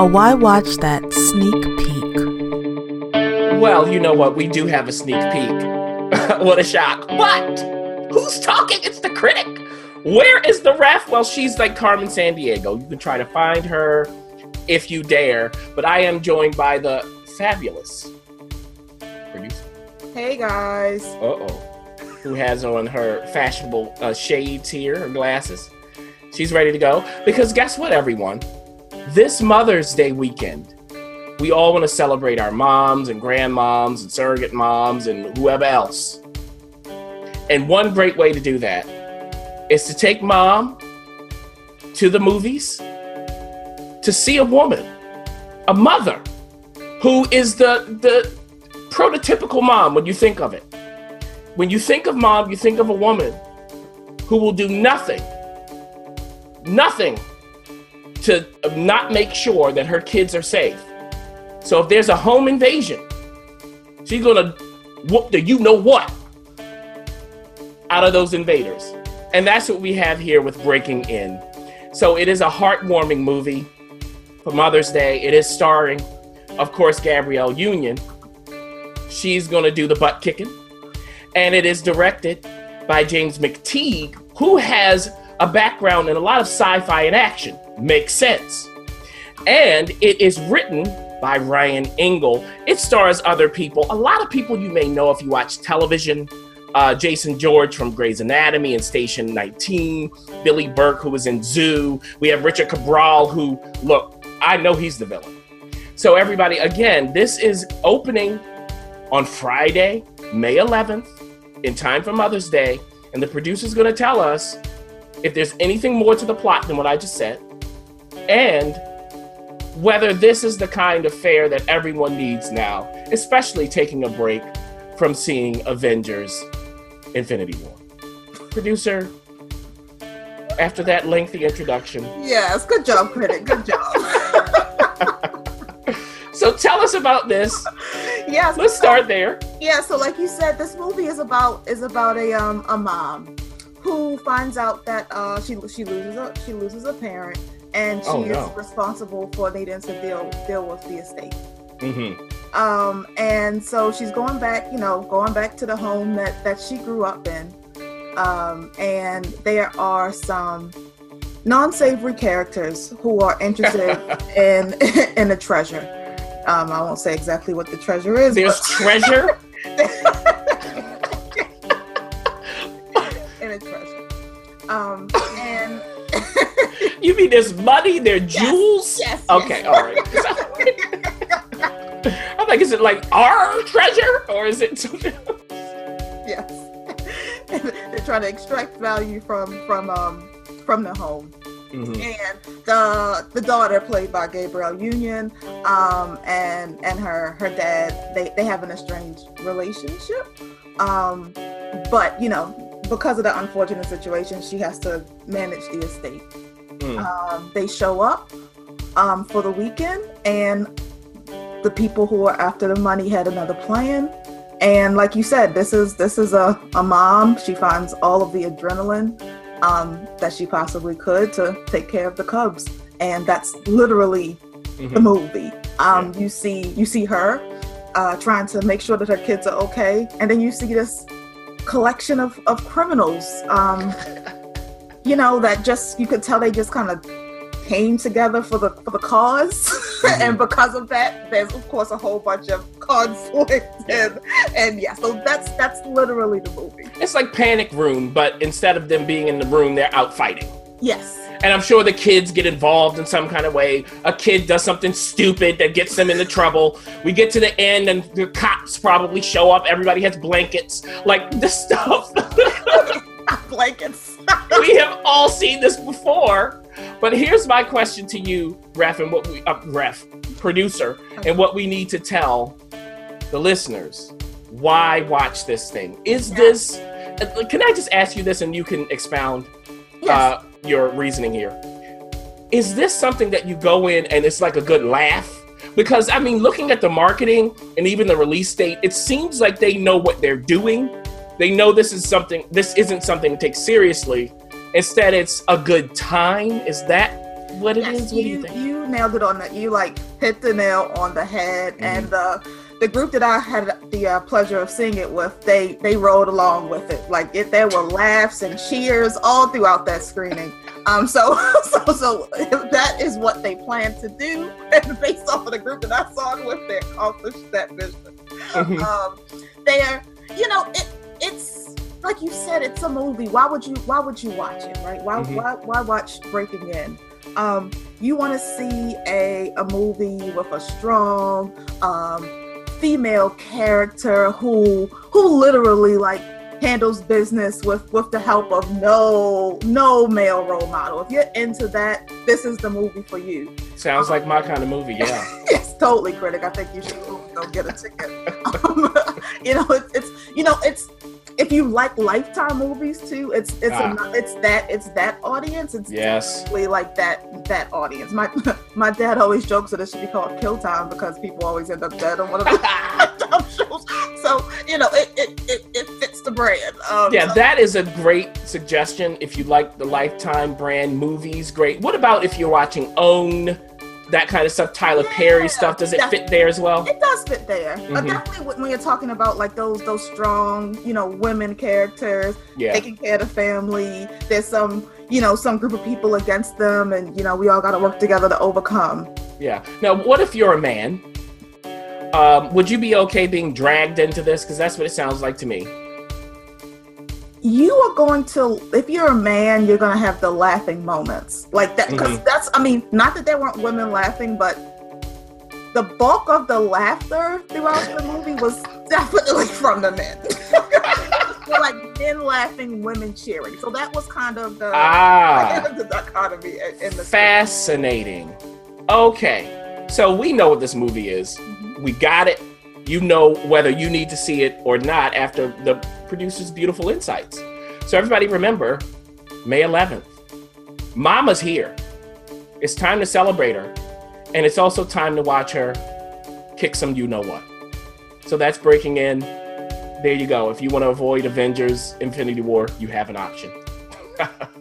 a Why Watch That sneak peek. Well, you know what? We do have a sneak peek. what a shock. But who's talking? It's the critic. Where is the ref? Well, she's like Carmen Sandiego. You can try to find her if you dare. But I am joined by the fabulous producer. Hey guys. Uh oh. Who has on her fashionable uh, shades here, her glasses. She's ready to go. Because guess what, everyone? This Mother's Day weekend, we all want to celebrate our moms and grandmoms and surrogate moms and whoever else. And one great way to do that is to take mom to the movies to see a woman, a mother, who is the the prototypical mom when you think of it. When you think of mom, you think of a woman who will do nothing, nothing to not make sure that her kids are safe. So if there's a home invasion, she's gonna whoop the you know what out of those invaders. And that's what we have here with Breaking In. So it is a heartwarming movie for Mother's Day. It is starring, of course, Gabrielle Union. She's gonna do the butt kicking. And it is directed by James McTeigue, who has a background in a lot of sci fi and action. Makes sense. And it is written by Ryan Engle. It stars other people. A lot of people you may know if you watch television. Uh, Jason George from Grey's Anatomy and Station 19, Billy Burke, who was in Zoo. We have Richard Cabral, who, look, I know he's the villain. So, everybody, again, this is opening on Friday, May 11th, in time for Mother's Day. And the producer's going to tell us if there's anything more to the plot than what I just said, and whether this is the kind of fare that everyone needs now, especially taking a break from seeing Avengers Infinity War. Producer, after that lengthy introduction. Yes, good job, critic. Good job. so tell us about this. Yes. Let's start there. Yeah, so like you said, this movie is about is about a um a mom who finds out that uh she she loses a she loses a parent and she Oh, no. is responsible for needing to deal deal with the estate. Mm-hmm. um and so she's going back you know going back to the home that that she grew up in um and there are some non-savory characters who are interested in in the treasure um i won't say exactly what the treasure is There's treasure. um and You mean there's money? There jewels? yes, Okay, yes. all right. I'm like, is it like our treasure or is it yes they're trying to extract value from from um from the home Mhm. and the the daughter played by Gabrielle Union um and and her her dad they they have an estranged relationship um but you know because of the unfortunate situation she has to manage the estate. Mm. um they show up um for the weekend and the people who are after the money had another plan. And like you said this is this is a, a mom. She finds all of the adrenaline um, that she possibly could to take care of the cubs. And that's literally the Mhm. movie. Um, you see you see her uh, trying to make sure that her kids are okay. And then you see this collection of, of criminals um, you know that just you could tell they just kind of came together for the for the because Mhm. and because of that there's of course a whole bunch of conflict and and yeah so that's that's literally the movie It's like Panic Room, but instead of them being in the room, they're out fighting. Yes And I'm sure the kids get involved in some kind of way. A kid does something stupid that gets them into trouble. We get to the end, and the cops probably show up. Everybody has blankets. Like this stuff. blankets we have all seen this before. But here's my question to you, Ref, and what we, uh, Ref, producer, and what we need to tell the listeners. Why watch this thing? Is Yeah. this? uh, Can I just ask you this, and you can expound yes uh, your reasoning here. Is this something that you go in and it's like a good laugh? Because I mean, looking at the marketing and even the release date, it seems like they know what they're doing. They know this is something. This isn't something to take seriously. Instead, it's a good time. Is that what it is? Yes, What do you, you think? you nailed it on that. You like hit the nail on the head, Mm-hmm. and the the group that I had the uh, pleasure of seeing it with, they they rode along with it. Like it, there were laughs and cheers all throughout that screening. Um, so so so that is what they plan to do, and based off of the group that I saw it with, they accomplished that vision. Mhm. um, they're you know it it's like you said it's a movie why would you why would you watch it right why Mhm. why, why watch breaking in um you want to see a a movie with a strong um female character who who literally like handles business with with the help of no no male role model if you're into that this is the movie for you Sounds like my kind of movie. Yeah. it's totally, critic. I think you should go get a ticket. Um, you know, it's, it's you know, it's if you like Lifetime movies too, it's it's Ah. a, it's that it's that audience. It's Yes. definitely like that that audience. My my dad always jokes that it should be called Kill Time because people always end up dead on one of the shows. So you know, it it, it, it fits the brand. Um, Yeah, so- that is a great suggestion. If you like the Lifetime brand movies, great. What about if you're watching Own, that kind of stuff, Tyler Perry stuff? Does it fit there as well? It does fit there. Uh, Mhm. definitely when when you're talking about like those those strong, you know, women characters Yeah. taking care of the family. There's some, you know, some group of people against them, and you know, we all got to work together to overcome. Yeah. Now, what if you're a man? Um, would you be okay being dragged into this? Because that's what it sounds like to me. You are going to, if you're a man, you're going to have the laughing moments like that. Because Mhm. that's, I mean, not that there weren't women laughing, but the bulk of the laughter throughout the movie was definitely from the men. like men laughing, women cheering. So that was kind of the, Ah. the dichotomy in the Fascinating. Okay. So we know what this movie is. Mhm. We got it. You know whether you need to see it or not after the producer's beautiful insights. So everybody remember, May 11th. Mama's here. It's time to celebrate her. And it's also time to watch her kick some you know what. So that's breaking in. There you go. If you want to avoid Avengers Infinity War, you have an option.